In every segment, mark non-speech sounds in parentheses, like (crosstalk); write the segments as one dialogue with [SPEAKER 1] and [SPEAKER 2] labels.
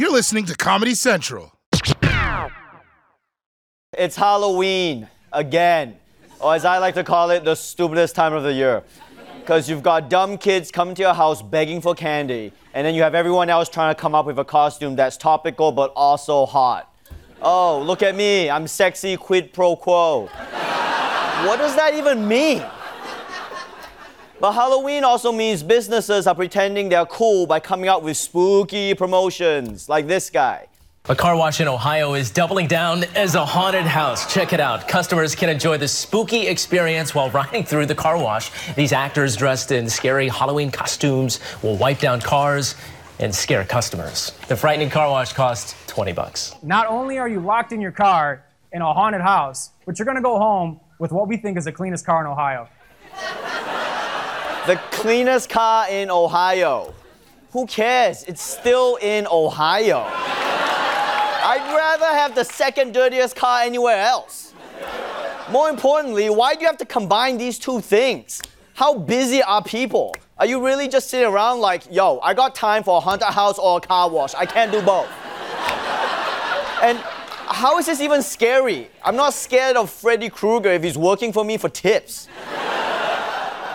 [SPEAKER 1] You're listening to Comedy Central.
[SPEAKER 2] It's Halloween again, or as I like to call it, the stupidest time of the year. Because you've got dumb kids coming to your house begging for candy, and then you have everyone else trying to come up with a costume that's topical but also hot. Oh, look at me, I'm sexy quid pro quo. what does that even mean? But Halloween also means businesses are pretending they're cool by coming out with spooky promotions, like this guy.
[SPEAKER 3] A car wash in Ohio is doubling down as a haunted house. Check it out. Customers can enjoy the spooky experience while riding through the car wash. These actors dressed in scary Halloween costumes will wipe down cars and scare customers. The frightening car wash costs 20 bucks.
[SPEAKER 4] Not only are you locked in your car in a haunted house, but you're gonna go home with what we think is the cleanest car in Ohio.
[SPEAKER 2] The cleanest car in Ohio. Who cares? It's still in Ohio. I'd rather have the second dirtiest car anywhere else. More importantly, why do you have to combine these two things? How busy are people? Are you really just sitting around like, yo, I got time for a haunted house or a car wash? I can't do both. and how is this even scary? I'm not scared of Freddy Krueger if he's working for me for tips.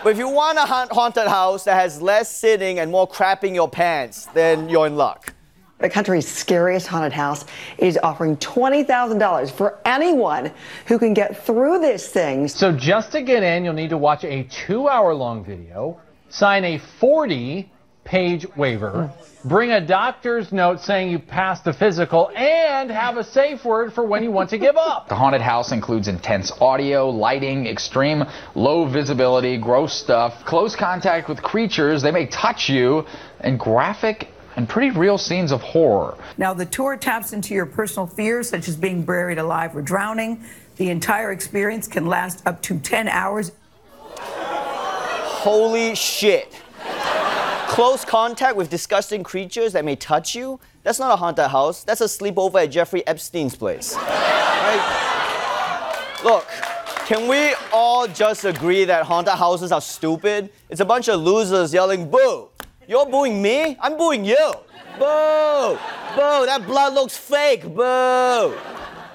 [SPEAKER 2] But if you want a haunted house that has less sitting and more crapping your pants, then you're in luck.
[SPEAKER 5] The country's scariest haunted house is offering $20,000 for anyone who can get through this thing.
[SPEAKER 6] So just to get in, you'll need to watch a two hour long video, sign a 40 page waiver, bring a doctor's note saying you passed the physical, and have a safe word for when you want to give up. (laughs)
[SPEAKER 7] The haunted house includes intense audio, lighting, extreme low visibility, gross stuff, close contact with creatures. They may touch you, and graphic and pretty real scenes of horror.
[SPEAKER 8] Now, the tour taps into your personal fears, such as being buried alive or drowning. The entire experience can last up to 10 hours.
[SPEAKER 2] Holy shit. Close contact with disgusting creatures that may touch you? That's not a haunted house. That's a sleepover at Jeffrey Epstein's place. Right? Look, can we all just agree that haunted houses are stupid? It's a bunch of losers yelling, boo! You're booing me? I'm booing you. Boo! Boo! That blood looks fake. Boo!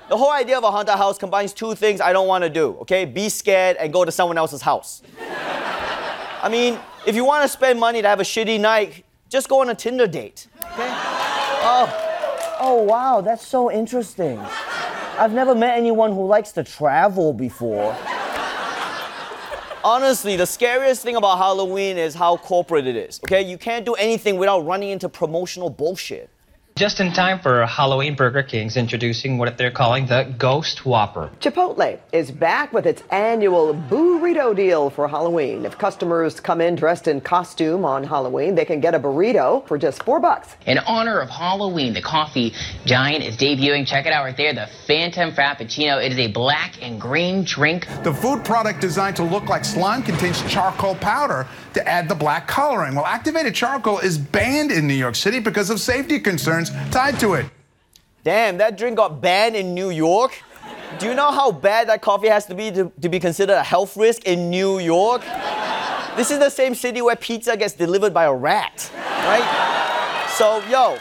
[SPEAKER 2] The whole idea of a haunted house combines two things I don't want to do, okay? Be scared and go to someone else's house. I mean, if you want to spend money to have a shitty night, just go on a Tinder date, okay? Oh, oh wow, that's so interesting. I've never met anyone who likes to travel before. Honestly, the scariest thing about Halloween is how corporate it is. Okay, you can't do anything without running into promotional bullshit.
[SPEAKER 9] Just in time for Halloween, Burger King's introducing what they're calling the Ghost Whopper.
[SPEAKER 5] Chipotle is back with its annual burrito deal for Halloween. If customers come in dressed in costume on Halloween, they can get a burrito for just four bucks.
[SPEAKER 10] In honor of Halloween, the coffee giant is debuting. Check it out right there, the Phantom Frappuccino. It is a black and green drink.
[SPEAKER 11] The food product designed to look like slime contains charcoal powder to add the black coloring. Well, activated charcoal is banned in New York City because of safety concerns tied to it.
[SPEAKER 2] Damn, that drink got banned in New York? Do you know how bad that coffee has to be to, to be considered a health risk in New York? This is the same city where pizza gets delivered by a rat, right? So, yo,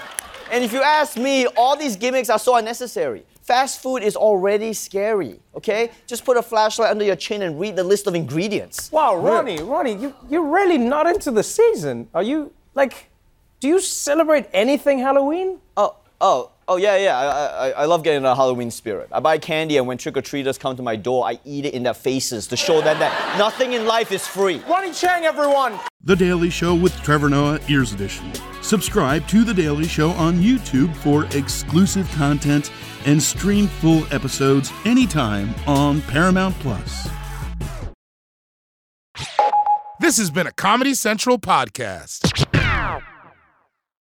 [SPEAKER 2] and if you ask me, all these gimmicks are so unnecessary. Fast food is already scary, okay? Just put a flashlight under your chin and read the list of ingredients.
[SPEAKER 12] Wow, Ronny, Ronny, you, you're really not into the season. Are you, like, do you celebrate anything Halloween?
[SPEAKER 2] Oh, oh, oh, yeah, yeah. I, I, I love getting the Halloween spirit. I buy candy, and when trick or treaters come to my door, I eat it in their faces to show them that nothing in life is free.
[SPEAKER 12] Ronny Chieng, everyone!
[SPEAKER 1] The Daily Show with Trevor Noah, Ears Edition. Subscribe to The Daily Show on YouTube for exclusive content and stream full episodes anytime on Paramount Plus. This has been a Comedy Central podcast.